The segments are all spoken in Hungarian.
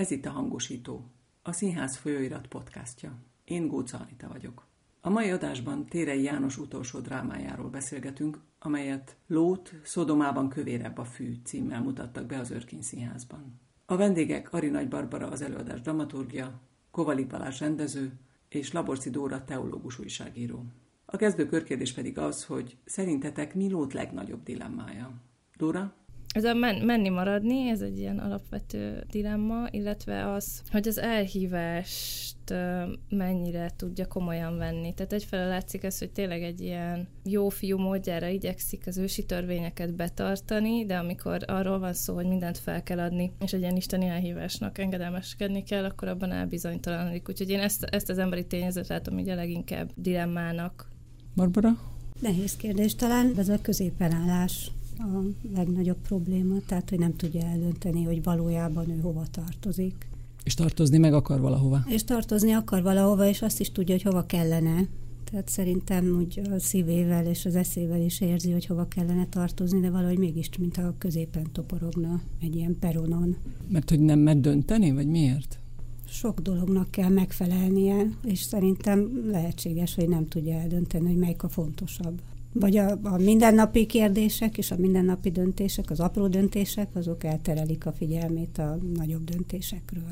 Ez itt a Hangosító, a Színház folyóirat podcastja. Én Góca Anita vagyok. A mai adásban Térei János utolsó drámájáról beszélgetünk, amelyet Lót Szodomában kövérebb a fű címmel mutattak be az Örkény Színházban. A vendégek Ari Nagy Barbara az előadás dramaturgia, Kovalik Balázs rendező és Laborci Dóra teológus újságíró. A kezdő körkérdés pedig az, hogy szerintetek mi Lót legnagyobb dilemmája? Dóra? Ez a men- menni maradni, ez egy ilyen alapvető dilemma, illetve az, hogy az elhívást mennyire tudja komolyan venni. Tehát egyfelől látszik ez, hogy tényleg egy ilyen jó fiú módjára igyekszik az ősi törvényeket betartani, de amikor arról van szó, hogy mindent fel kell adni, és egy ilyen isteni elhívásnak engedelmeskedni kell, akkor abban elbizonytalanodik. Úgyhogy én ezt, ezt az emberi tényezőt látom így a leginkább dilemmának. Barbara? Nehéz kérdés. Talán ez a középenállás a legnagyobb probléma, tehát hogy nem tudja eldönteni, hogy valójában ő hova tartozik. És tartozni meg akar valahova. És tartozni akar valahova, és azt is tudja, hogy hova kellene. Tehát szerintem úgy a szívével és az eszével is érzi, hogy hova kellene tartozni, de valahogy mégis, mint a középen toporogna egy ilyen peronon. Mert hogy nem mer dönteni, vagy miért? Sok dolognak kell megfelelnie, és szerintem lehetséges, hogy nem tudja eldönteni, hogy melyik a fontosabb vagy a, a mindennapi kérdések és a mindennapi döntések, az apró döntések, azok elterelik a figyelmét a nagyobb döntésekről.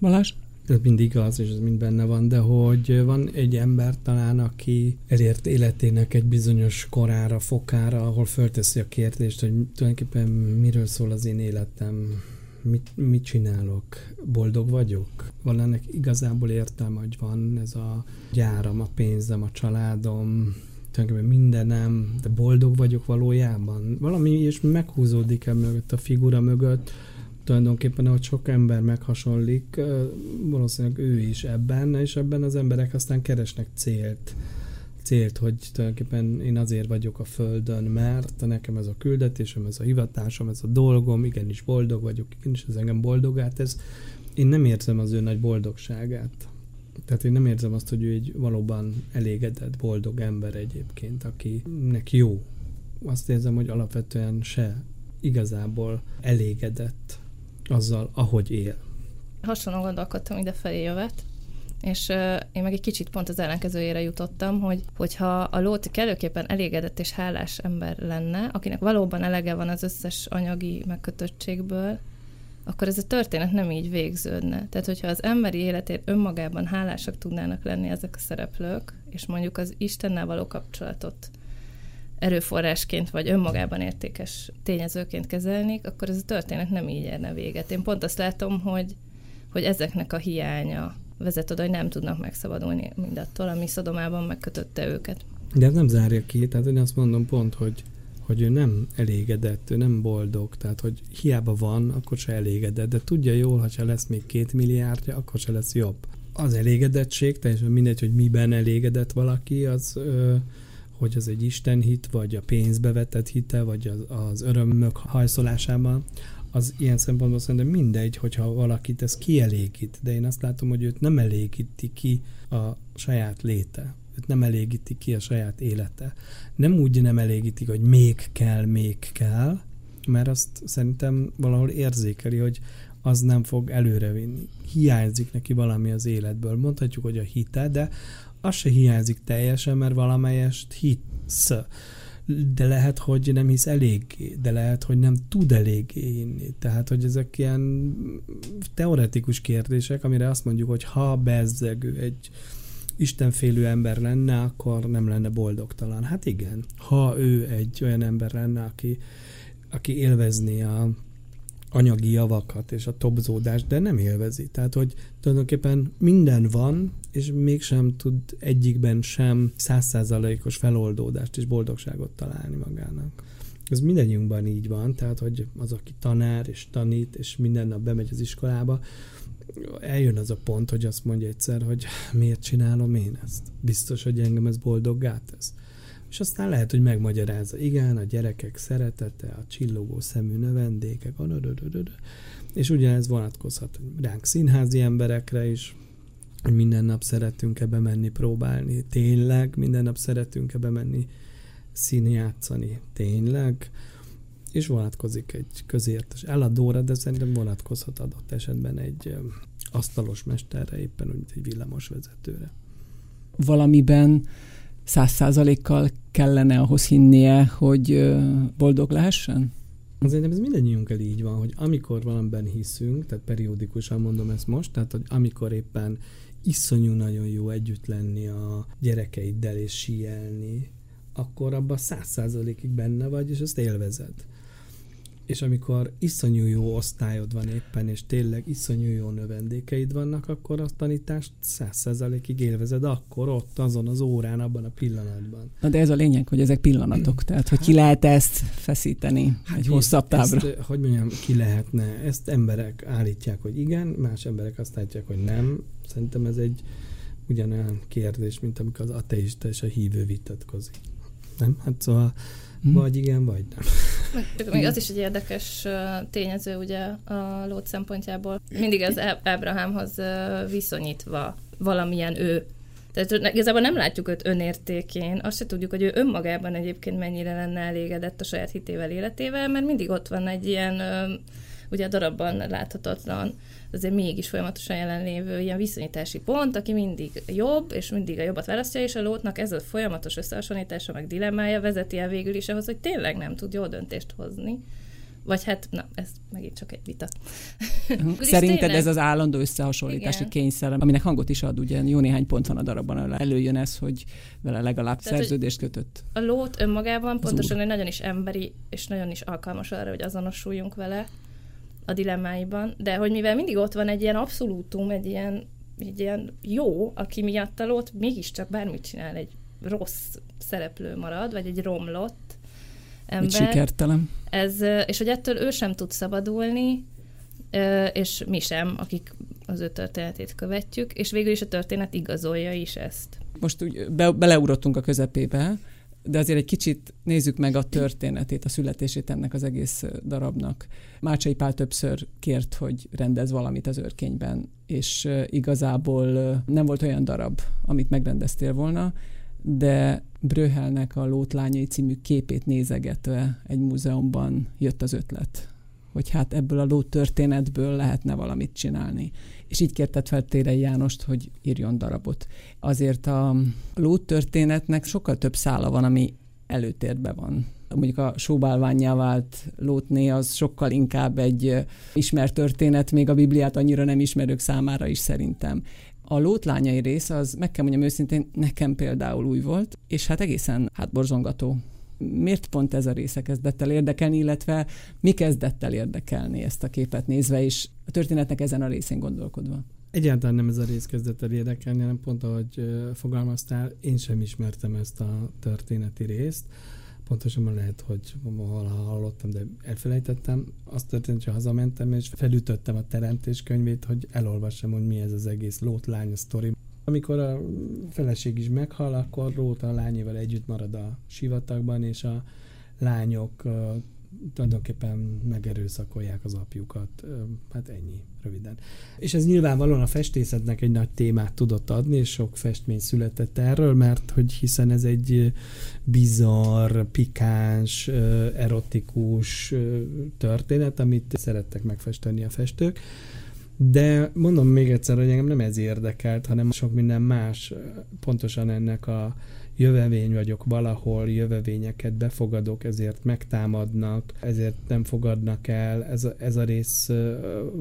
Balázs? Ez mindig az, és ez mind benne van, de hogy van egy ember talán, aki elért életének egy bizonyos korára, fokára, ahol fölteszi a kérdést, hogy tulajdonképpen miről szól az én életem, mit, mit csinálok, boldog vagyok? Van ennek igazából értelme, hogy van ez a gyáram, a pénzem, a családom, tulajdonképpen mindenem, de boldog vagyok valójában. Valami és meghúzódik el mögött, a figura mögött, tulajdonképpen, ahogy sok ember meghasonlik, valószínűleg ő is ebben, és ebben az emberek aztán keresnek célt. Célt, hogy tulajdonképpen én azért vagyok a Földön, mert nekem ez a küldetésem, ez a hivatásom, ez a dolgom, igenis boldog vagyok, igenis ez engem boldogát, ez én nem érzem az ő nagy boldogságát. Tehát én nem érzem azt, hogy ő egy valóban elégedett, boldog ember egyébként, akinek jó. Azt érzem, hogy alapvetően se igazából elégedett azzal, ahogy él. Hasonlóan gondolkodtam ide felé jövet, és uh, én meg egy kicsit pont az ellenkezőjére jutottam, hogy hogyha a Lóti kellőképpen elégedett és hálás ember lenne, akinek valóban elege van az összes anyagi megkötöttségből, akkor ez a történet nem így végződne. Tehát, hogyha az emberi életért önmagában hálásak tudnának lenni ezek a szereplők, és mondjuk az Istennel való kapcsolatot erőforrásként vagy önmagában értékes tényezőként kezelnék, akkor ez a történet nem így érne véget. Én pont azt látom, hogy, hogy ezeknek a hiánya vezet oda, hogy nem tudnak megszabadulni mindattól, ami Szodomában megkötötte őket. De ez nem zárja ki, tehát én azt mondom pont, hogy hogy ő nem elégedett, ő nem boldog, tehát hogy hiába van, akkor se elégedett, de tudja jól, ha se lesz még két milliárdja, akkor se lesz jobb. Az elégedettség, teljesen mindegy, hogy miben elégedett valaki, az, ö, hogy az egy istenhit, vagy a pénzbe vetett hite, vagy az, az örömök hajszolásában, az ilyen szempontból szerintem mindegy, hogyha valakit ez kielégít, de én azt látom, hogy őt nem elégíti ki a saját léte őt nem elégíti ki a saját élete. Nem úgy nem elégítik, hogy még kell, még kell, mert azt szerintem valahol érzékeli, hogy az nem fog előrevinni. Hiányzik neki valami az életből. Mondhatjuk, hogy a hite, de az se hiányzik teljesen, mert valamelyest hisz. De lehet, hogy nem hisz elég, de lehet, hogy nem tud eléggé inni. Tehát, hogy ezek ilyen teoretikus kérdések, amire azt mondjuk, hogy ha bezzegő egy istenfélő ember lenne, akkor nem lenne boldogtalan. Hát igen, ha ő egy olyan ember lenne, aki, aki élvezni a anyagi javakat és a topzódást, de nem élvezi. Tehát, hogy tulajdonképpen minden van, és mégsem tud egyikben sem százszázalékos feloldódást és boldogságot találni magának. Ez mindannyiunkban így van, tehát, hogy az, aki tanár és tanít, és minden nap bemegy az iskolába, eljön az a pont, hogy azt mondja egyszer, hogy miért csinálom én ezt. Biztos, hogy engem ez boldoggá tesz. És aztán lehet, hogy megmagyarázza, igen, a gyerekek szeretete, a csillogó szemű növendékek, és ugyanez vonatkozhat ránk színházi emberekre is, hogy minden nap szeretünk ebbe menni próbálni, tényleg, minden nap szeretünk ebbe menni színjátszani, tényleg, és vonatkozik egy közértes eladóra, de szerintem vonatkozhat adott esetben egy asztalos mesterre, éppen úgy, mint egy villamosvezetőre. Valamiben száz százalékkal kellene ahhoz hinnie, hogy boldog lehessen? Azért ez mindannyiunkkal így van, hogy amikor valamiben hiszünk, tehát periódikusan mondom ezt most, tehát hogy amikor éppen iszonyú nagyon jó együtt lenni a gyerekeiddel és síelni, akkor abban száz százalékig benne vagy, és ezt élvezed és amikor iszonyú jó osztályod van éppen, és tényleg iszonyú jó növendékeid vannak, akkor a tanítást száz százalékig élvezed akkor ott, azon az órán, abban a pillanatban. Na de ez a lényeg, hogy ezek pillanatok, tehát hogy ki lehet ezt feszíteni hát egy hosszabb távra. Ezt, hogy mondjam, ki lehetne, ezt emberek állítják, hogy igen, más emberek azt állítják, hogy nem. Szerintem ez egy ugyanolyan kérdés, mint amikor az ateista és a hívő vitatkozik. Nem? Hát szóval Hmm. Vagy igen, vagy nem. Még az is egy érdekes tényező ugye a Lót szempontjából. Mindig az Ábrahámhoz viszonyítva valamilyen ő. Tehát igazából nem látjuk őt önértékén, azt se tudjuk, hogy ő önmagában egyébként mennyire lenne elégedett a saját hitével, életével, mert mindig ott van egy ilyen, ugye a darabban láthatatlan azért mégis folyamatosan jelenlévő ilyen viszonyítási pont, aki mindig jobb, és mindig a jobbat választja, és a lótnak ez a folyamatos összehasonlítása, meg dilemmája vezeti el végül is ahhoz, hogy tényleg nem tud jó döntést hozni. Vagy hát, na, ez megint csak egy vita. Szerinted tényleg... ez az állandó összehasonlítási Igen. kényszer, aminek hangot is ad, ugye jó néhány pont van a darabban, előjön ez, hogy vele legalább Tehát, szerződést kötött. A lót önmagában pontosan, hogy nagyon is emberi, és nagyon is alkalmas arra, hogy azonosuljunk vele, a dilemmáiban, de hogy mivel mindig ott van egy ilyen abszolútum, egy ilyen, egy ilyen jó, aki miatt a mégiscsak bármit csinál, egy rossz szereplő marad, vagy egy romlott ember. Egy sikertelen. Ez, és hogy ettől ő sem tud szabadulni, és mi sem, akik az ő történetét követjük, és végül is a történet igazolja is ezt. Most úgy be, beleugrottunk a közepébe, de azért egy kicsit nézzük meg a történetét, a születését ennek az egész darabnak. Mácsai Pál többször kért, hogy rendez valamit az őrkényben, és igazából nem volt olyan darab, amit megrendeztél volna, de Bröhelnek a Lótlányai című képét nézegetve egy múzeumban jött az ötlet, hogy hát ebből a ló történetből lehetne valamit csinálni. És így kértett fel Térei Jánost, hogy írjon darabot. Azért a ló történetnek sokkal több szála van, ami előtérbe van. Mondjuk a sóbálványjá vált lótné az sokkal inkább egy ismert történet, még a Bibliát annyira nem ismerők számára is szerintem. A lótlányai rész az, meg kell mondjam őszintén, nekem például új volt, és hát egészen hát borzongató miért pont ez a része kezdett el érdekelni, illetve mi kezdett el érdekelni ezt a képet nézve, és a történetnek ezen a részén gondolkodva? Egyáltalán nem ez a rész kezdett el érdekelni, hanem pont ahogy fogalmaztál, én sem ismertem ezt a történeti részt. Pontosan lehet, hogy valaha hallottam, de elfelejtettem. Azt történt, hogy hazamentem, és felütöttem a teremtés könyvét, hogy elolvassam, hogy mi ez az egész lótlány sztori. Amikor a feleség is meghal, akkor Róta a lányéval együtt marad a sivatagban, és a lányok tulajdonképpen megerőszakolják az apjukat. Hát ennyi, röviden. És ez nyilvánvalóan a festészetnek egy nagy témát tudott adni, és sok festmény született erről, mert hogy hiszen ez egy bizarr, pikáns, erotikus történet, amit szerettek megfesteni a festők. De mondom még egyszer, hogy engem nem ez érdekelt, hanem sok minden más. Pontosan ennek a jövevény vagyok valahol, jövevényeket befogadok, ezért megtámadnak, ezért nem fogadnak el. Ez ez a rész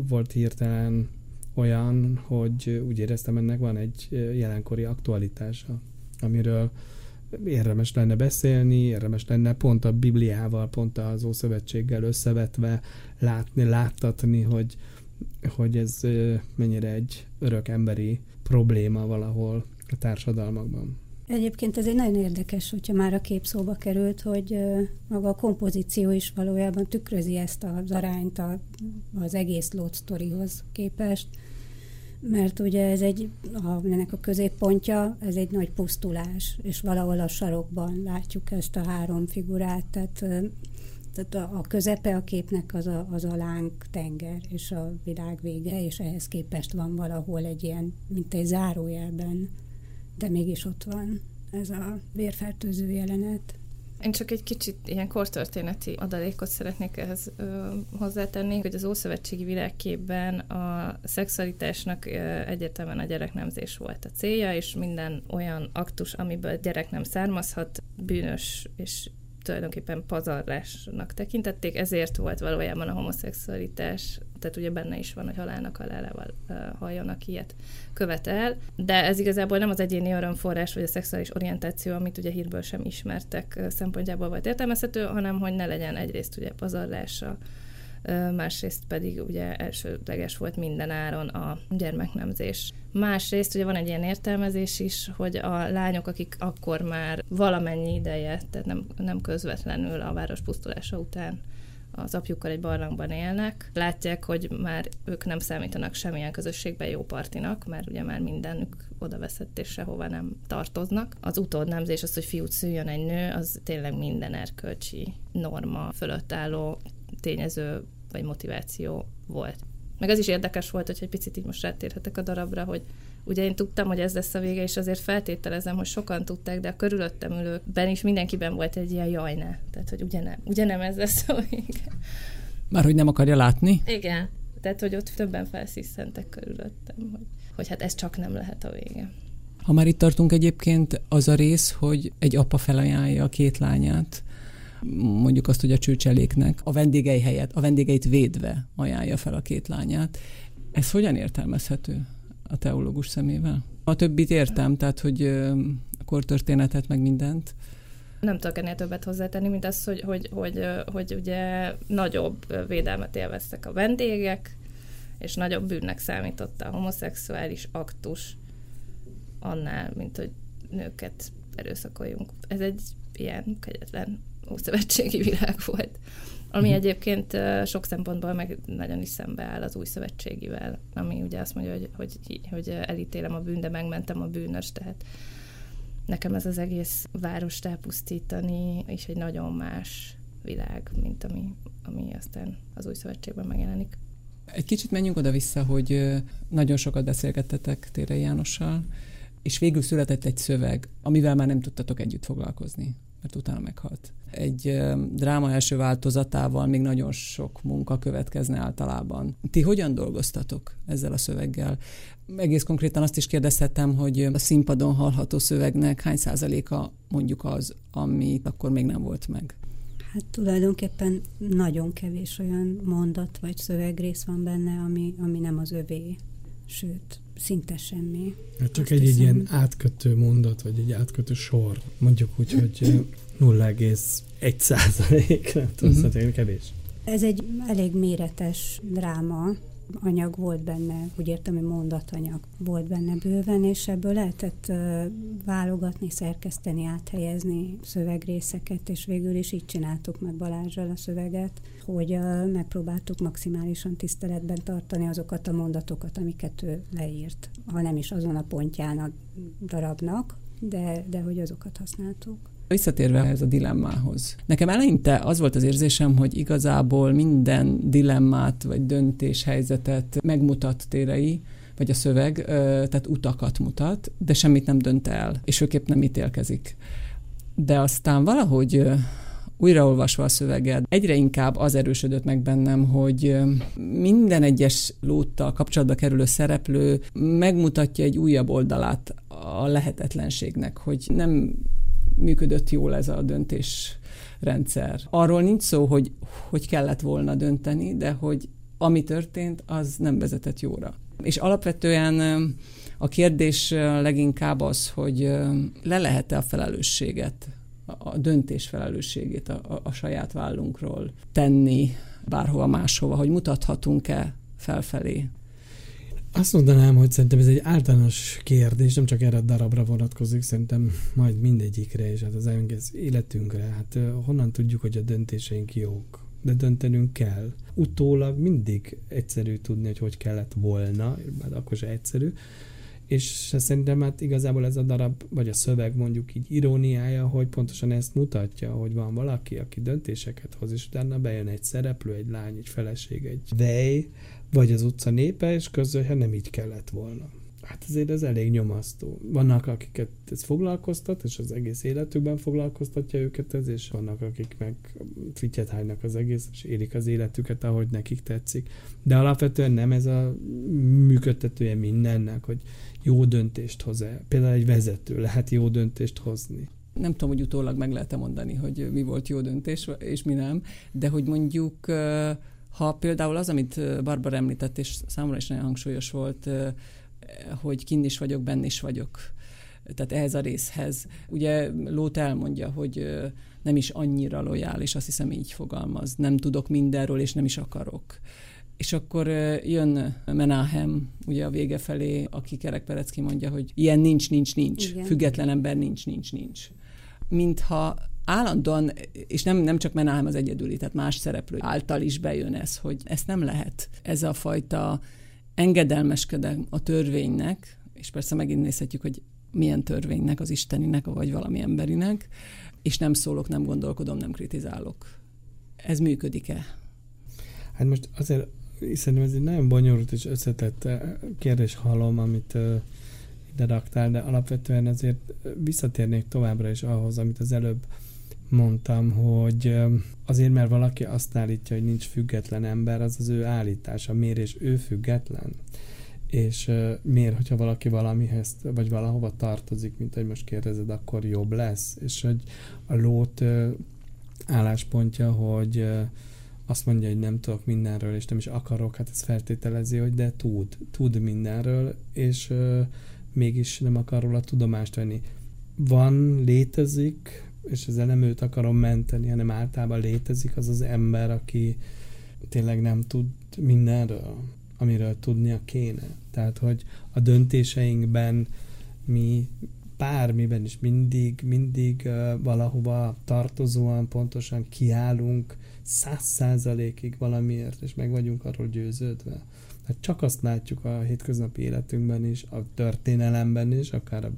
volt hirtelen olyan, hogy úgy éreztem, ennek van egy jelenkori aktualitása, amiről érdemes lenne beszélni, érdemes lenne pont a Bibliával, pont az Ószövetséggel összevetve látni, láttatni, hogy, hogy ez mennyire egy örök emberi probléma valahol a társadalmakban. Egyébként ez egy nagyon érdekes, hogyha már a kép szóba került, hogy maga a kompozíció is valójában tükrözi ezt az arányt az egész Lót sztorihoz képest, mert ugye ez egy, a, ennek a középpontja, ez egy nagy pusztulás, és valahol a sarokban látjuk ezt a három figurát, tehát tehát a, a közepe a képnek az a, az a láng tenger, és a világ vége, és ehhez képest van valahol egy ilyen, mint egy zárójelben, de mégis ott van ez a vérfertőző jelenet. Én csak egy kicsit ilyen kortörténeti adalékot szeretnék ehhez ö, hozzátenni, hogy az Ószövetségi világképben a szexualitásnak ö, egyértelműen a gyereknemzés volt a célja, és minden olyan aktus, amiből gyerek nem származhat, bűnös és tulajdonképpen pazarlásnak tekintették, ezért volt valójában a homoszexualitás, tehát ugye benne is van, hogy halálnak halálával halljanak ilyet követel, de ez igazából nem az egyéni örömforrás, vagy a szexuális orientáció, amit ugye hírből sem ismertek szempontjából volt értelmezhető, hanem hogy ne legyen egyrészt ugye pazarlása, másrészt pedig ugye elsődleges volt minden áron a gyermeknemzés. Másrészt ugye van egy ilyen értelmezés is, hogy a lányok, akik akkor már valamennyi ideje, tehát nem, nem közvetlenül a város pusztulása után az apjukkal egy barlangban élnek, látják, hogy már ők nem számítanak semmilyen közösségben jó partinak, mert ugye már mindenük oda veszett és sehova nem tartoznak. Az utódnemzés, az, hogy fiút szüljön egy nő, az tényleg minden erkölcsi norma fölött álló tényező vagy motiváció volt. Meg az is érdekes volt, hogy egy picit így most rátérhetek a darabra, hogy ugye én tudtam, hogy ez lesz a vége, és azért feltételezem, hogy sokan tudták, de a körülöttem ülőkben is mindenkiben volt egy ilyen jaj ne. Tehát, hogy ugye nem, ugye nem ez lesz a vége. Már hogy nem akarja látni? Igen. Tehát, hogy ott többen felszíszentek körülöttem, hogy, hogy hát ez csak nem lehet a vége. Ha már itt tartunk egyébként, az a rész, hogy egy apa felajánlja a két lányát, mondjuk azt, hogy a csőcseléknek a vendégei helyett, a vendégeit védve ajánlja fel a két lányát. Ez hogyan értelmezhető a teológus szemével? A többit értem, tehát hogy a kortörténetet, meg mindent. Nem tudok ennél többet hozzátenni, mint az, hogy, hogy, hogy, hogy ugye nagyobb védelmet élveztek a vendégek, és nagyobb bűnnek számított a homoszexuális aktus annál, mint hogy nőket erőszakoljunk. Ez egy ilyen kegyetlen ószövetségi világ volt. Ami uh-huh. egyébként sok szempontból meg nagyon is szembeáll az új szövetségivel, ami ugye azt mondja, hogy, hogy, hogy elítélem a bűn, de megmentem a bűnös, tehát nekem ez az egész várost elpusztítani, és egy nagyon más világ, mint ami, ami aztán az új szövetségben megjelenik. Egy kicsit menjünk oda-vissza, hogy nagyon sokat beszélgettetek Tére Jánossal, és végül született egy szöveg, amivel már nem tudtatok együtt foglalkozni mert utána meghalt. Egy dráma első változatával még nagyon sok munka következne általában. Ti hogyan dolgoztatok ezzel a szöveggel? Egész konkrétan azt is kérdezhetem, hogy a színpadon hallható szövegnek hány százaléka mondjuk az, amit akkor még nem volt meg? Hát tulajdonképpen nagyon kevés olyan mondat vagy szövegrész van benne, ami, ami nem az övé. Sőt, szinte semmi. Hát csak egy, egy ilyen átkötő mondat, vagy egy átkötő sor, mondjuk úgy, hogy 0,1 százalék, nem tudom, szóval kevés. Ez egy elég méretes dráma, anyag volt benne, úgy értem, hogy mondatanyag volt benne bőven, és ebből lehetett válogatni, szerkeszteni, áthelyezni szövegrészeket, és végül is így csináltuk meg Balázsral a szöveget, hogy megpróbáltuk maximálisan tiszteletben tartani azokat a mondatokat, amiket ő leírt, ha nem is azon a pontján a darabnak, de, de hogy azokat használtuk. Visszatérve ez a dilemmához. Nekem eleinte az volt az érzésem, hogy igazából minden dilemmát vagy döntéshelyzetet megmutat térei, vagy a szöveg, tehát utakat mutat, de semmit nem dönt el, és főképp nem ítélkezik. De aztán valahogy újraolvasva a szöveget, egyre inkább az erősödött meg bennem, hogy minden egyes lóttal kapcsolatba kerülő szereplő megmutatja egy újabb oldalát a lehetetlenségnek, hogy nem működött jól ez a döntésrendszer. Arról nincs szó, hogy hogy kellett volna dönteni, de hogy ami történt, az nem vezetett jóra. És alapvetően a kérdés leginkább az, hogy le lehet-e a felelősséget, a döntés felelősségét a, a, a saját vállunkról tenni bárhova máshova, hogy mutathatunk-e felfelé. Azt mondanám, hogy szerintem ez egy általános kérdés, nem csak erre a darabra vonatkozik, szerintem majd mindegyikre, és hát az egész életünkre. Hát honnan tudjuk, hogy a döntéseink jók? De döntenünk kell. Utólag mindig egyszerű tudni, hogy hogy kellett volna, mert akkor se egyszerű. És szerintem hát igazából ez a darab, vagy a szöveg mondjuk így iróniája, hogy pontosan ezt mutatja, hogy van valaki, aki döntéseket hoz, és utána bejön egy szereplő, egy lány, egy feleség, egy vej, vagy az utca népe, és közölje, nem így kellett volna. Hát azért ez elég nyomasztó. Vannak, akiket ez foglalkoztat, és az egész életükben foglalkoztatja őket ez, és vannak, akik meg fityet hánynak az egész, és élik az életüket, ahogy nekik tetszik. De alapvetően nem ez a működtetője mindennek, hogy jó döntést hoz-e. Például egy vezető lehet jó döntést hozni nem tudom, hogy utólag meg lehet-e mondani, hogy mi volt jó döntés, és mi nem, de hogy mondjuk, ha például az, amit Barbara említett, és számomra is nagyon hangsúlyos volt, hogy kinn is vagyok, benn is vagyok. Tehát ehhez a részhez. Ugye Lót elmondja, hogy nem is annyira lojális, azt hiszem így fogalmaz. Nem tudok mindenről, és nem is akarok. És akkor jön Menahem, ugye a vége felé, aki Kerek mondja, hogy ilyen nincs, nincs, nincs. Igen. Független ember nincs, nincs, nincs. Mintha állandóan, és nem, nem csak Menahem az egyedüli, tehát más szereplő által is bejön ez, hogy ezt nem lehet. Ez a fajta engedelmeskedem a törvénynek, és persze megint nézhetjük, hogy milyen törvénynek, az isteninek, vagy valami emberinek, és nem szólok, nem gondolkodom, nem kritizálok. Ez működik-e? Hát most azért szerintem ez egy nagyon bonyolult és összetett eh, kérdés hallom, amit uh, ide raktál, de alapvetően azért visszatérnék továbbra is ahhoz, amit az előbb mondtam, hogy azért, mert valaki azt állítja, hogy nincs független ember, az az ő állítása. Miért és ő független? És miért, hogyha valaki valamihez, vagy valahova tartozik, mint hogy most kérdezed, akkor jobb lesz? És hogy a lót álláspontja, hogy azt mondja, hogy nem tudok mindenről, és nem is akarok, hát ez feltételezi, hogy de tud, tud mindenről, és mégis nem akar róla tudomást venni. Van, létezik, és ezzel nem őt akarom menteni, hanem általában létezik az az ember, aki tényleg nem tud mindenről, amiről tudnia kéne. Tehát, hogy a döntéseinkben mi bármiben is mindig, mindig uh, valahova tartozóan pontosan kiállunk száz százalékig valamiért, és meg vagyunk arról győződve. Hát csak azt látjuk a hétköznapi életünkben is, a történelemben is, akár a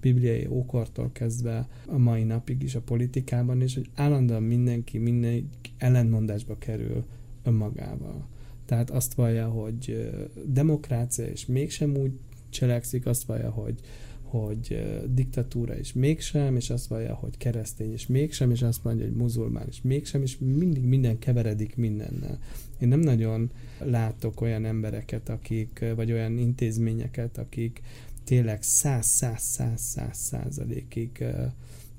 bibliai ókortól kezdve a mai napig is a politikában is, hogy állandóan mindenki, minden ellentmondásba kerül önmagával. Tehát azt vallja, hogy demokrácia, és mégsem úgy cselekszik, azt vallja, hogy, hogy diktatúra is mégsem, és azt vallja, hogy keresztény is mégsem, és azt mondja, hogy muzulmán is mégsem, és mindig minden keveredik mindennel. Én nem nagyon látok olyan embereket, akik, vagy olyan intézményeket, akik tényleg száz, száz, száz, száz százalékig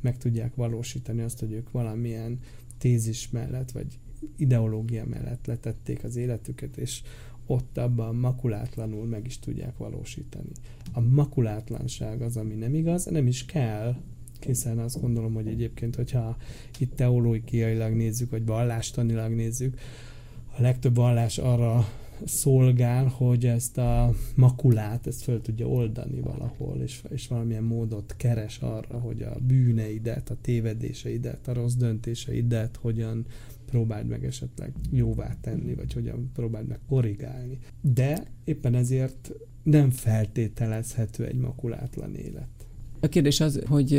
meg tudják valósítani azt, hogy ők valamilyen tézis mellett, vagy ideológia mellett letették az életüket, és ott abban makulátlanul meg is tudják valósítani. A makulátlanság az, ami nem igaz, nem is kell, hiszen azt gondolom, hogy egyébként, hogyha itt teológiailag nézzük, vagy vallástanilag nézzük, a legtöbb vallás arra szolgál, hogy ezt a makulát, ezt föl tudja oldani valahol, és, és valamilyen módot keres arra, hogy a bűneidet, a tévedéseidet, a rossz döntéseidet hogyan próbáld meg esetleg jóvá tenni, vagy hogyan próbáld meg korrigálni. De éppen ezért nem feltételezhető egy makulátlan élet. A kérdés az, hogy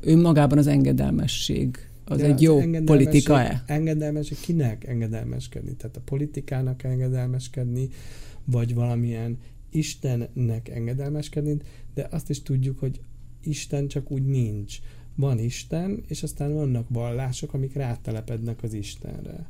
önmagában az engedelmesség az De egy jó politika-e? Engedelmes, kinek engedelmeskedni? Tehát a politikának engedelmeskedni, vagy valamilyen Istennek engedelmeskedni, de azt is tudjuk, hogy Isten csak úgy nincs. Van Isten, és aztán vannak vallások, amik rátelepednek az Istenre.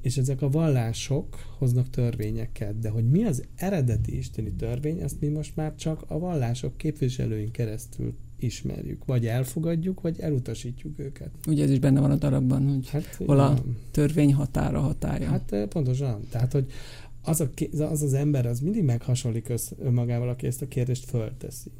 És ezek a vallások hoznak törvényeket, de hogy mi az eredeti isteni törvény, ezt mi most már csak a vallások képviselőin keresztül ismerjük. Vagy elfogadjuk, vagy elutasítjuk őket. Ugye ez is benne van a darabban, hogy hát, hol a törvény határa hatája. Hát pontosan. Tehát, hogy az, a, az az ember az mindig meghasonlik önmagával, aki ezt a kérdést fölteszi.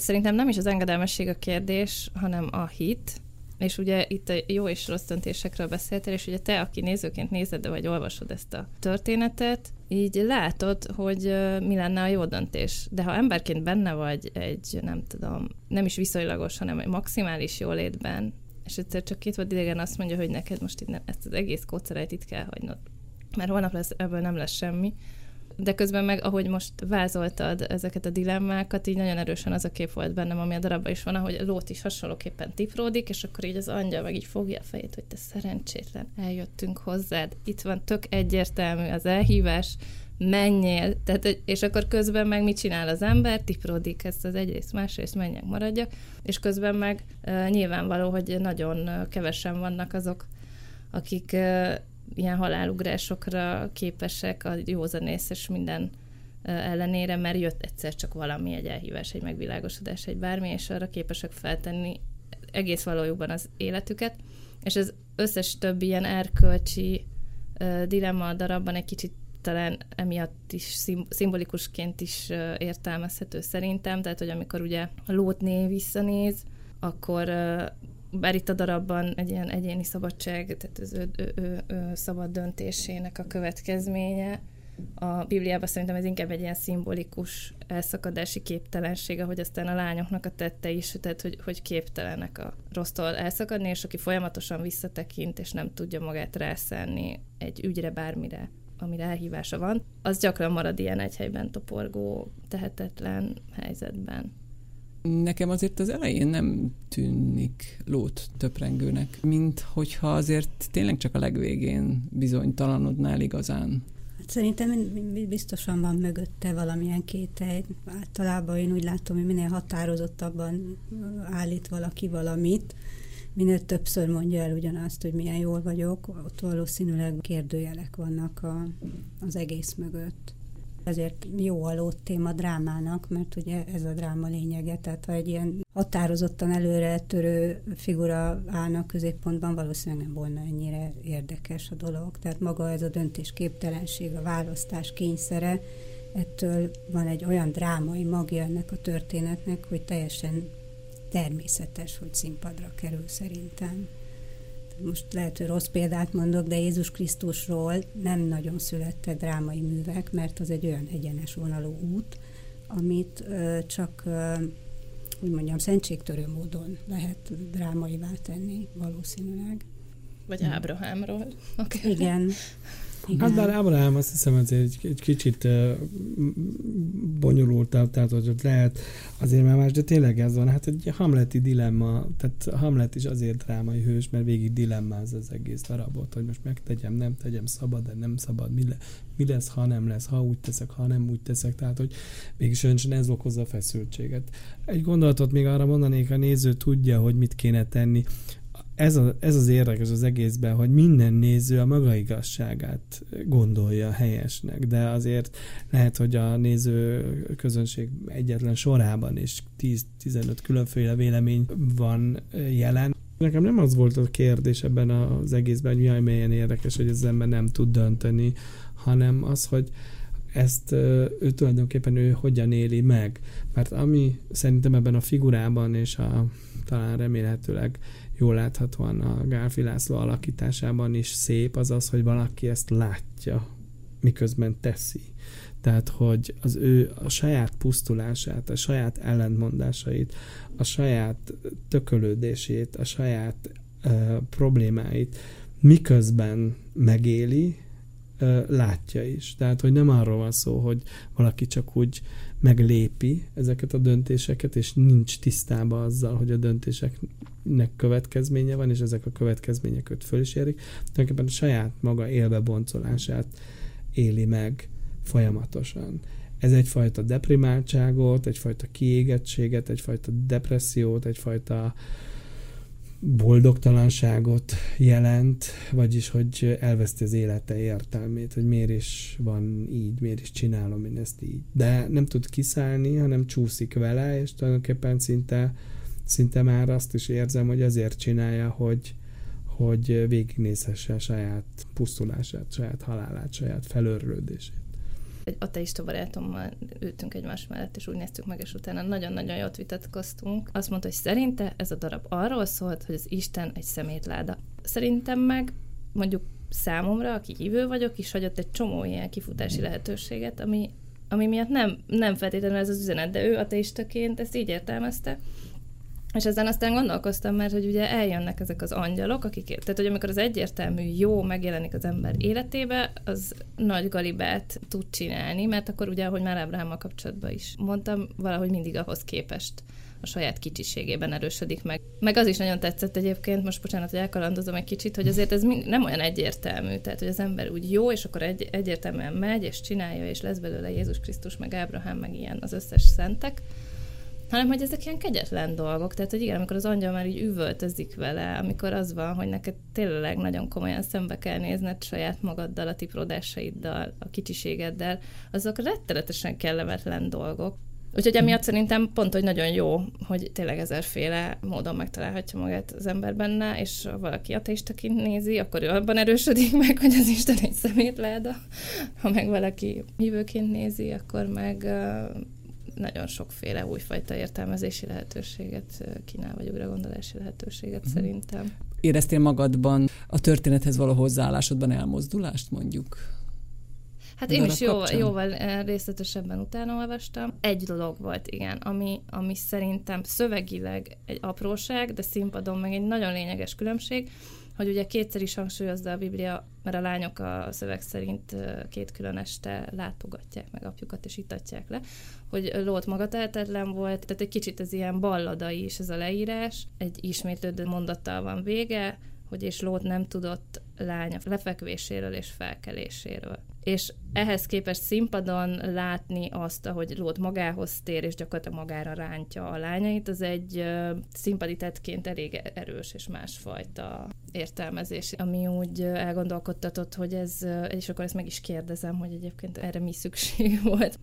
Szerintem nem is az engedelmesség a kérdés, hanem a hit, és ugye itt a jó és rossz döntésekről beszéltél, és ugye te, aki nézőként nézed, vagy olvasod ezt a történetet, így látod, hogy mi lenne a jó döntés. De ha emberként benne vagy egy, nem tudom, nem is viszonylagos, hanem egy maximális jólétben, és egyszer csak két vagy idegen azt mondja, hogy neked most itt ezt az egész kószereit itt kell hagynod, mert holnap lesz, ebből nem lesz semmi, de közben meg, ahogy most vázoltad ezeket a dilemmákat, így nagyon erősen az a kép volt bennem, ami a darabban is van, ahogy a lót is hasonlóképpen tipródik, és akkor így az angyal meg így fogja a fejét, hogy te szerencsétlen, eljöttünk hozzád, itt van tök egyértelmű az elhívás, menjél, tehát, és akkor közben meg mit csinál az ember, tipródik ezt az egyrészt, másrészt menjek, maradjak, és közben meg uh, nyilvánvaló, hogy nagyon kevesen vannak azok, akik ilyen halálugrásokra képesek a józanész és minden uh, ellenére, mert jött egyszer csak valami, egy elhívás, egy megvilágosodás, egy bármi, és arra képesek feltenni egész valójukban az életüket, és az összes több ilyen erkölcsi uh, dilemma darabban egy kicsit talán emiatt is szimbolikusként is értelmezhető szerintem, tehát hogy amikor ugye a lótné visszanéz, akkor bár itt a darabban egy ilyen egyéni szabadság, tehát az ő, ő, ő, ő szabad döntésének a következménye, a Bibliában szerintem ez inkább egy ilyen szimbolikus elszakadási képtelenség, ahogy aztán a lányoknak a tette is, tehát hogy, hogy képtelenek a rossztól elszakadni, és aki folyamatosan visszatekint, és nem tudja magát rászenni egy ügyre, bármire, amire elhívása van, az gyakran marad ilyen egy helyben toporgó, tehetetlen helyzetben. Nekem azért az elején nem tűnik lót töprengőnek, mint hogyha azért tényleg csak a legvégén bizonytalanodnál igazán. Hát szerintem biztosan van mögötte valamilyen kételj. Általában én úgy látom, hogy minél határozottabban állít valaki valamit, minél többször mondja el ugyanazt, hogy milyen jól vagyok, ott valószínűleg kérdőjelek vannak a, az egész mögött. Ezért jó a téma drámának, mert ugye ez a dráma lényege, tehát ha egy ilyen határozottan előre törő figura állna középpontban, valószínűleg nem volna ennyire érdekes a dolog. Tehát maga ez a döntésképtelenség, a választás kényszere, ettől van egy olyan drámai magja ennek a történetnek, hogy teljesen természetes, hogy színpadra kerül szerintem. Most lehet, hogy rossz példát mondok, de Jézus Krisztusról nem nagyon születtek drámai művek, mert az egy olyan egyenes vonalú út, amit csak, úgy mondjam, szentségtörő módon lehet drámaivá tenni valószínűleg. Vagy Ábrahámról. Okay. Igen. Igen. Hát bár Ábrahám azt hiszem azért egy, egy kicsit bonyolultabb, tehát hogy ott lehet azért már más, de tényleg ez van. Hát egy hamleti dilemma, tehát Hamlet is azért drámai hős, mert végig dilemmáz az egész darabot, hogy most megtegyem, nem tegyem, szabad de nem szabad, mi, le, mi lesz, ha nem lesz, ha úgy teszek, ha nem úgy teszek, tehát hogy mégis ez okozza a feszültséget. Egy gondolatot még arra mondanék, a néző tudja, hogy mit kéne tenni ez, a, ez az érdekes az egészben, hogy minden néző a maga igazságát gondolja helyesnek, de azért lehet, hogy a néző közönség egyetlen sorában is 10-15 különféle vélemény van jelen. Nekem nem az volt a kérdés ebben az egészben, hogy milyen melyen érdekes, hogy az ember nem tud dönteni, hanem az, hogy ezt ő tulajdonképpen ő hogyan éli meg. Mert ami szerintem ebben a figurában és a talán remélhetőleg jól láthatóan a Gálfi László alakításában is szép, az az, hogy valaki ezt látja, miközben teszi. Tehát, hogy az ő a saját pusztulását, a saját ellentmondásait, a saját tökölődését, a saját uh, problémáit miközben megéli, uh, látja is. Tehát, hogy nem arról van szó, hogy valaki csak úgy meglépi ezeket a döntéseket, és nincs tisztában azzal, hogy a döntéseknek következménye van, és ezek a következmények őt föl is érik. Tulajdonképpen a saját maga élve boncolását éli meg folyamatosan. Ez egyfajta deprimáltságot, egyfajta kiégettséget, egyfajta depressziót, egyfajta uh, boldogtalanságot jelent, vagyis hogy elveszti az élete értelmét, hogy miért is van így, miért is csinálom én ezt így. De nem tud kiszállni, hanem csúszik vele, és tulajdonképpen szinte, szinte már azt is érzem, hogy azért csinálja, hogy, hogy végignézhesse saját pusztulását, saját halálát, saját felörlődését egy ateista barátommal ültünk egymás mellett, és úgy néztük meg, és utána nagyon-nagyon jót vitatkoztunk. Azt mondta, hogy szerinte ez a darab arról szólt, hogy az Isten egy szemétláda. Szerintem meg mondjuk számomra, aki hívő vagyok, is hagyott egy csomó ilyen kifutási lehetőséget, ami, ami miatt nem, nem feltétlenül ez az üzenet, de ő ateistaként ezt így értelmezte, És ezen aztán gondolkoztam, mert hogy ugye eljönnek ezek az angyalok, akik, tehát hogy amikor az egyértelmű jó megjelenik az ember életébe, az nagy galibát tud csinálni, mert akkor ugye, ahogy már Ábrahámmal kapcsolatban is mondtam, valahogy mindig ahhoz képest a saját kicsiségében erősödik meg. Meg az is nagyon tetszett egyébként, most bocsánat, hogy elkalandozom egy kicsit, hogy azért ez nem olyan egyértelmű, tehát hogy az ember úgy jó, és akkor egy, egyértelműen megy, és csinálja, és lesz belőle Jézus Krisztus, meg Ábrahám, meg ilyen az összes szentek, hanem hogy ezek ilyen kegyetlen dolgok. Tehát, hogy igen, amikor az angyal már így üvöltözik vele, amikor az van, hogy neked tényleg nagyon komolyan szembe kell nézned saját magaddal, a tiprodásaiddal, a kicsiségeddel, azok rettenetesen kellemetlen dolgok. Úgyhogy emiatt szerintem pont, hogy nagyon jó, hogy tényleg ezerféle módon megtalálhatja magát az ember benne, és ha valaki ateistaként nézi, akkor ő abban erősödik meg, hogy az Isten egy szemétláda. Ha meg valaki hívőként nézi, akkor meg nagyon sokféle újfajta értelmezési lehetőséget kínál, vagy gondolási lehetőséget mm. szerintem. Éreztél magadban a történethez való hozzáállásodban elmozdulást mondjuk? Hát én is jó, jóval részletesebben utána olvastam. Egy dolog volt, igen, ami, ami szerintem szövegileg egy apróság, de színpadon meg egy nagyon lényeges különbség, hogy ugye kétszer is hangsúlyozza a Biblia, mert a lányok a szöveg szerint két külön este látogatják meg apjukat és itatják le, hogy Lót magatehetetlen volt, tehát egy kicsit ez ilyen balladai is ez a leírás, egy ismétlődő mondattal van vége, hogy és Lót nem tudott lánya lefekvéséről és felkeléséről. És ehhez képest színpadon látni azt, ahogy Lót magához tér, és gyakorlatilag magára rántja a lányait, az egy színpadi tettként elég erős és másfajta értelmezés, ami úgy elgondolkodtatott, hogy ez, és akkor ezt meg is kérdezem, hogy egyébként erre mi szükség volt.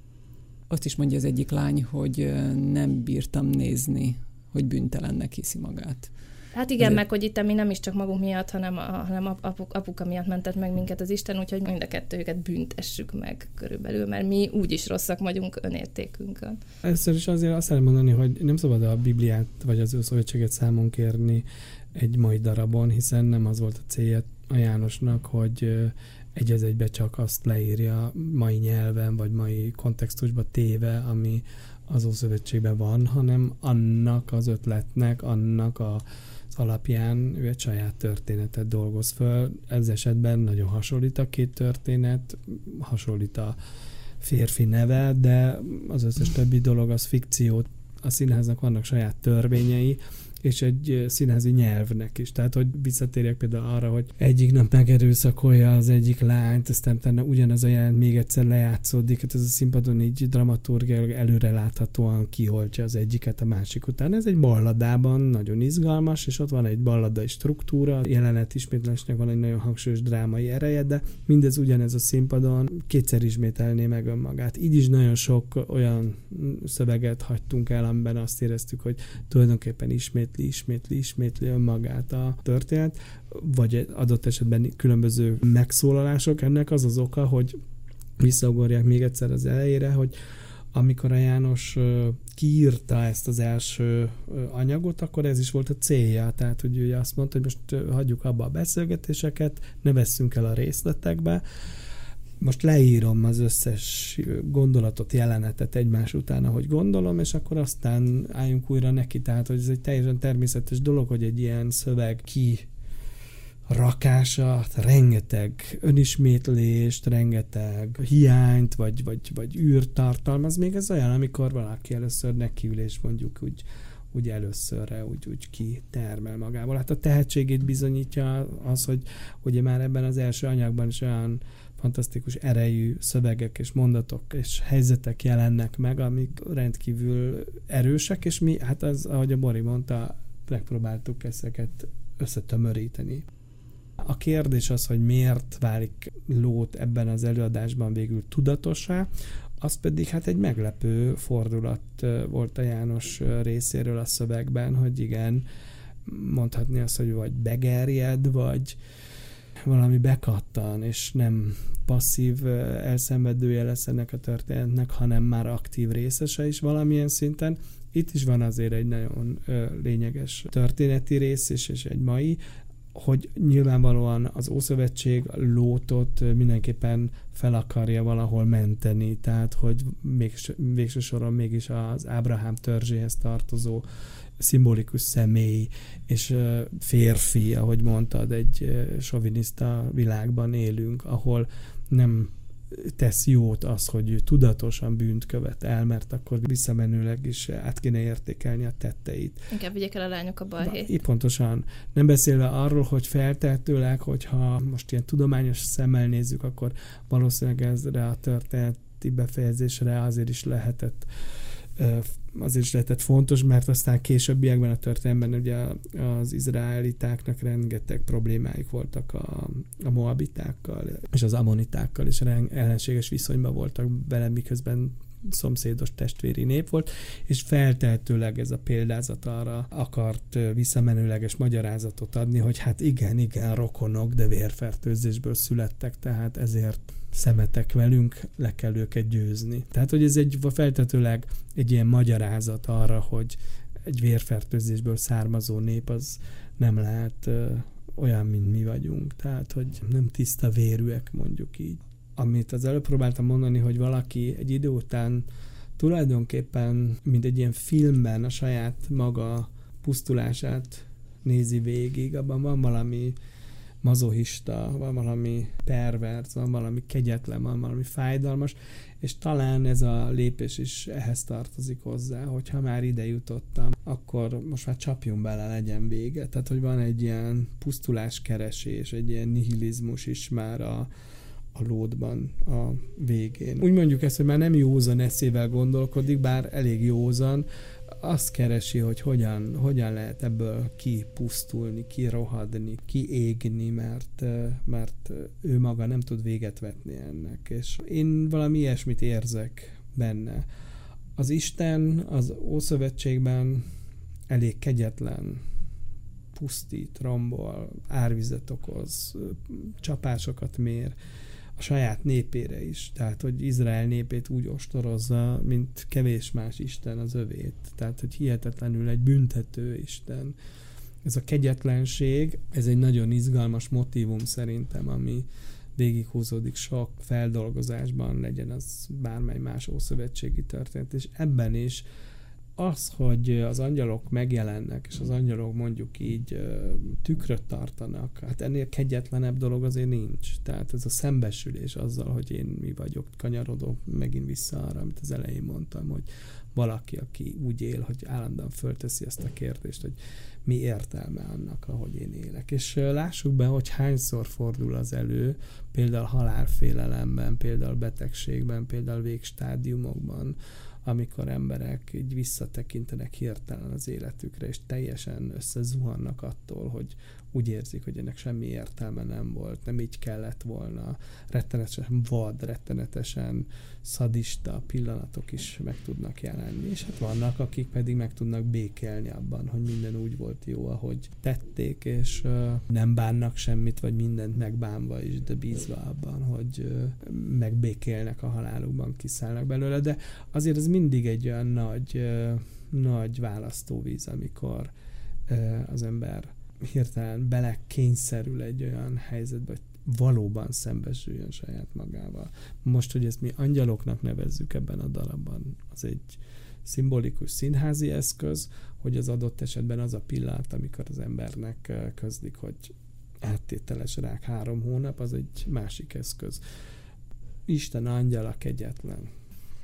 Azt is mondja az egyik lány, hogy nem bírtam nézni, hogy bűntelennek hiszi magát. Hát igen, meg hogy itt mi nem is csak magunk miatt, hanem, a, hanem apuk, apuka miatt mentett meg minket az Isten, úgyhogy mind a kettőjüket büntessük meg körülbelül, mert mi úgyis rosszak vagyunk önértékünkön. Először is azért azt szeretném mondani, hogy nem szabad a Bibliát vagy az ő szövetséget számon kérni egy mai darabon, hiszen nem az volt a célja a Jánosnak, hogy egy az egybe csak azt leírja mai nyelven, vagy mai kontextusba téve, ami az Ószövetségben van, hanem annak az ötletnek, annak a alapján ő egy saját történetet dolgoz föl. Ez esetben nagyon hasonlít a két történet, hasonlít a férfi neve, de az összes többi dolog az fikció. A színháznak vannak saját törvényei, és egy színházi nyelvnek is. Tehát, hogy visszatérjek például arra, hogy egyik nap megerőszakolja az egyik lányt, aztán utána ugyanaz a jelent még egyszer lejátszódik, hát ez a színpadon így dramaturgiailag előre láthatóan kiholtja az egyiket a másik után. Ez egy balladában nagyon izgalmas, és ott van egy balladai struktúra, jelenet ismétlésnek van egy nagyon hangsúlyos drámai ereje, de mindez ugyanez a színpadon kétszer ismételné meg önmagát. Így is nagyon sok olyan szöveget hagytunk el, amiben azt éreztük, hogy tulajdonképpen ismét ismétli, ismétli, ismétli önmagát a történet, vagy adott esetben különböző megszólalások. Ennek az az oka, hogy visszaugorják még egyszer az elejére, hogy amikor a János kiírta ezt az első anyagot, akkor ez is volt a célja. Tehát, hogy ő azt mondta, hogy most hagyjuk abba a beszélgetéseket, ne vesszünk el a részletekbe, most leírom az összes gondolatot, jelenetet egymás után, ahogy gondolom, és akkor aztán álljunk újra neki. Tehát, hogy ez egy teljesen természetes dolog, hogy egy ilyen szöveg ki rakása, rengeteg önismétlést, rengeteg hiányt, vagy, vagy, vagy űrt tartalmaz. Még ez olyan, amikor valaki először nekiül, mondjuk úgy, úgy előszörre úgy, úgy kitermel magából. Hát a tehetségét bizonyítja az, hogy ugye már ebben az első anyagban is olyan fantasztikus erejű szövegek és mondatok és helyzetek jelennek meg, amik rendkívül erősek, és mi, hát az, ahogy a Bori mondta, megpróbáltuk ezeket összetömöríteni. A kérdés az, hogy miért válik Lót ebben az előadásban végül tudatosá, az pedig hát egy meglepő fordulat volt a János részéről a szövegben, hogy igen, mondhatni azt, hogy vagy begerjed, vagy, valami bekattan, és nem passzív elszenvedője lesz ennek a történetnek, hanem már aktív részese is valamilyen szinten. Itt is van azért egy nagyon lényeges történeti rész is, és egy mai, hogy nyilvánvalóan az Ószövetség Lótot mindenképpen fel akarja valahol menteni, tehát hogy még, végső soron mégis az Ábrahám törzséhez tartozó szimbolikus személy és férfi, ahogy mondtad, egy soviniszta világban élünk, ahol nem tesz jót az, hogy ő tudatosan bűnt követ el, mert akkor visszamenőleg is át kéne értékelni a tetteit. Inkább vigyek el a lányok a balhét. Pontosan. Nem beszélve arról, hogy feltehetőleg, hogyha most ilyen tudományos szemmel nézzük, akkor valószínűleg ezre a történeti befejezésre azért is lehetett azért is lehetett fontos, mert aztán későbbiekben a történelemben ugye az izraelitáknak rengeteg problémáik voltak a, a moabitákkal és az ammonitákkal, és ellenséges viszonyban voltak vele, miközben szomszédos testvéri nép volt, és feltehetőleg ez a példázat arra akart visszamenőleges magyarázatot adni, hogy hát igen, igen, rokonok, de vérfertőzésből születtek, tehát ezért szemetek velünk, le kell őket győzni. Tehát, hogy ez egy feltetőleg egy ilyen magyarázat arra, hogy egy vérfertőzésből származó nép az nem lehet ö, olyan, mint mi vagyunk. Tehát, hogy nem tiszta vérűek, mondjuk így. Amit az előbb próbáltam mondani, hogy valaki egy idő után tulajdonképpen, mint egy ilyen filmben a saját maga pusztulását nézi végig, abban van valami mazohista, van valami pervers, van valami kegyetlen, van valami fájdalmas, és talán ez a lépés is ehhez tartozik hozzá, hogyha már ide jutottam, akkor most már csapjunk bele, legyen vége. Tehát, hogy van egy ilyen pusztuláskeresés, egy ilyen nihilizmus is már a, a lódban a végén. Úgy mondjuk ezt, hogy már nem józan eszével gondolkodik, bár elég józan, azt keresi, hogy hogyan, hogyan lehet ebből kipusztulni, kirohadni, kiégni, mert, mert ő maga nem tud véget vetni ennek. És én valami ilyesmit érzek benne. Az Isten az Ószövetségben elég kegyetlen, pusztít, rombol, árvizet okoz, csapásokat mér, a saját népére is. Tehát, hogy Izrael népét úgy ostorozza, mint kevés más Isten az övét. Tehát, hogy hihetetlenül egy büntető Isten. Ez a kegyetlenség, ez egy nagyon izgalmas motivum szerintem, ami végighúzódik sok feldolgozásban, legyen az bármely más ószövetségi történet, és ebben is az, hogy az angyalok megjelennek, és az angyalok mondjuk így tükröt tartanak, hát ennél kegyetlenebb dolog azért nincs. Tehát ez a szembesülés azzal, hogy én mi vagyok, kanyarodok megint vissza arra, amit az elején mondtam, hogy valaki, aki úgy él, hogy állandóan fölteszi ezt a kérdést, hogy mi értelme annak, ahogy én élek. És lássuk be, hogy hányszor fordul az elő, például halálfélelemben, például betegségben, például végstádiumokban, amikor emberek így visszatekintenek hirtelen az életükre, és teljesen összezuhannak attól, hogy úgy érzik, hogy ennek semmi értelme nem volt, nem így kellett volna, rettenetesen vad, rettenetesen szadista pillanatok is meg tudnak jelenni, és hát vannak, akik pedig meg tudnak békelni abban, hogy minden úgy volt jó, ahogy tették, és uh, nem bánnak semmit, vagy mindent megbánva is, de bízva abban, hogy uh, megbékélnek a halálukban, kiszállnak belőle, de azért ez mindig egy olyan nagy, nagy választóvíz, amikor az ember hirtelen bele kényszerül egy olyan helyzetbe, hogy valóban szembesüljön saját magával. Most, hogy ezt mi angyaloknak nevezzük ebben a darabban, az egy szimbolikus színházi eszköz, hogy az adott esetben az a pillanat, amikor az embernek közlik, hogy áttételes rák három hónap, az egy másik eszköz. Isten angyala kegyetlen.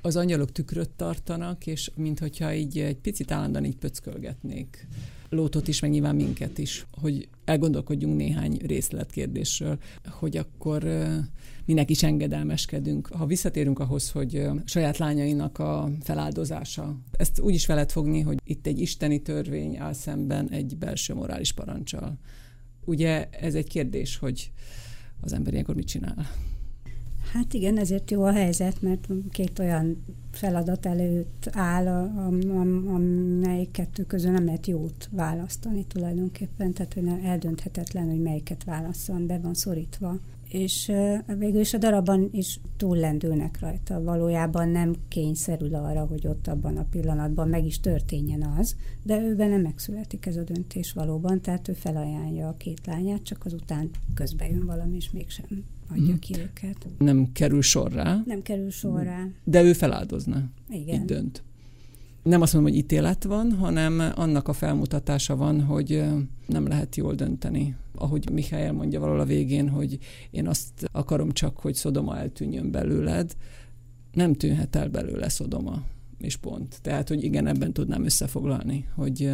Az angyalok tükröt tartanak, és mintha így egy picit állandóan így pöckölgetnék Lótot is, meg nyilván minket is, hogy elgondolkodjunk néhány részletkérdésről, hogy akkor minek is engedelmeskedünk. Ha visszatérünk ahhoz, hogy saját lányainak a feláldozása, ezt úgy is lehet fogni, hogy itt egy isteni törvény áll szemben egy belső morális parancsal. Ugye ez egy kérdés, hogy az ember ilyenkor mit csinál? Hát igen, ezért jó a helyzet, mert két olyan feladat előtt áll, amelyik kettő közül nem lehet jót választani tulajdonképpen, tehát hogy eldönthetetlen, hogy melyiket válasszon, be van szorítva. és végül is a darabban is túllendülnek rajta. Valójában nem kényszerül arra, hogy ott abban a pillanatban meg is történjen az, de őben nem megszületik ez a döntés valóban, tehát ő felajánlja a két lányát, csak azután közbe jön valami, és mégsem adja ki őket. Nem kerül sorra. Nem kerül sorra. De ő feláldozna. Igen. Így dönt. Nem azt mondom, hogy ítélet van, hanem annak a felmutatása van, hogy nem lehet jól dönteni. Ahogy Mihály mondja valahol a végén, hogy én azt akarom csak, hogy Szodoma eltűnjön belőled, nem tűnhet el belőle Szodoma, és pont. Tehát, hogy igen, ebben tudnám összefoglalni, hogy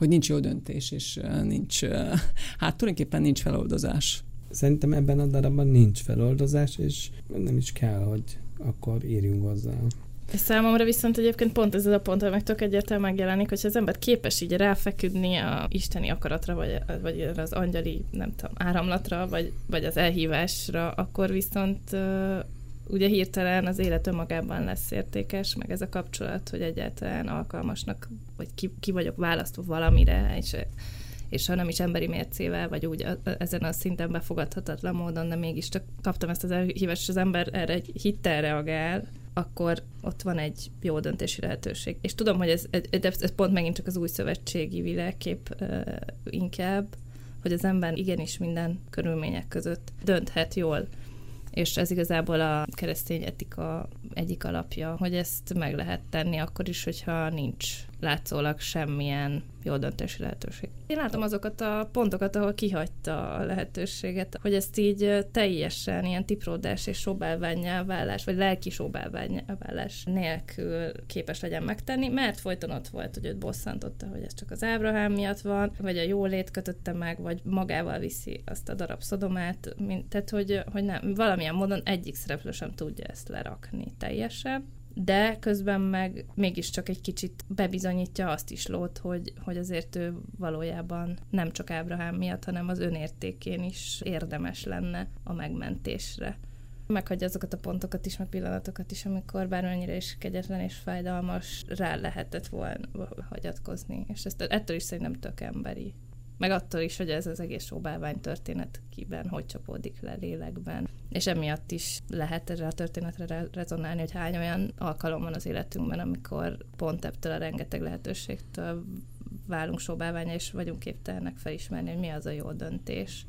hogy nincs jó döntés, és nincs, hát tulajdonképpen nincs feloldozás. Szerintem ebben a darabban nincs feloldozás, és nem is kell, hogy akkor írjunk hozzá. És számomra viszont egyébként pont ez a pont, meg tök egyértelműen megjelenik, hogy az ember képes így ráfeküdni a isteni akaratra, vagy, vagy az angyali, nem tudom, áramlatra, vagy, vagy az elhívásra, akkor viszont ugye hirtelen az élet önmagában lesz értékes, meg ez a kapcsolat, hogy egyáltalán alkalmasnak, vagy ki, ki vagyok választva valamire, és és ha nem is emberi mércével, vagy úgy ezen a szinten befogadhatatlan módon, de mégis csak kaptam ezt az elhívást, és az ember erre egy hittel reagál, akkor ott van egy jó döntési lehetőség. És tudom, hogy ez, ez, ez pont megint csak az új szövetségi világkép inkább, hogy az ember igenis minden körülmények között dönthet jól. És ez igazából a keresztény etika egyik alapja, hogy ezt meg lehet tenni akkor is, hogyha nincs látszólag semmilyen jó döntési lehetőség. Én látom azokat a pontokat, ahol kihagyta a lehetőséget, hogy ezt így teljesen ilyen tipródás és sobálványá vállás, vagy lelki sobálványá vállás nélkül képes legyen megtenni, mert folyton ott volt, hogy őt bosszantotta, hogy ez csak az Ábrahám miatt van, vagy a jólét kötötte meg, vagy magával viszi azt a darab szodomát, mint, tehát hogy, hogy nem, valamilyen módon egyik szereplő sem tudja ezt lerakni teljesen de közben meg mégiscsak egy kicsit bebizonyítja azt is Lót, hogy, hogy azért ő valójában nem csak Ábrahám miatt, hanem az önértékén is érdemes lenne a megmentésre. Meghagyja azokat a pontokat is, meg pillanatokat is, amikor bármennyire is kegyetlen és fájdalmas, rá lehetett volna hagyatkozni. És ezt, ettől is szerintem tök emberi meg attól is, hogy ez az egész sóbálvány történet kiben, hogy csapódik le lélekben. És emiatt is lehet erre a történetre rezonálni, hogy hány olyan alkalom van az életünkben, amikor pont ebből a rengeteg lehetőségtől válunk sóbálványa, és vagyunk képtelenek felismerni, hogy mi az a jó döntés.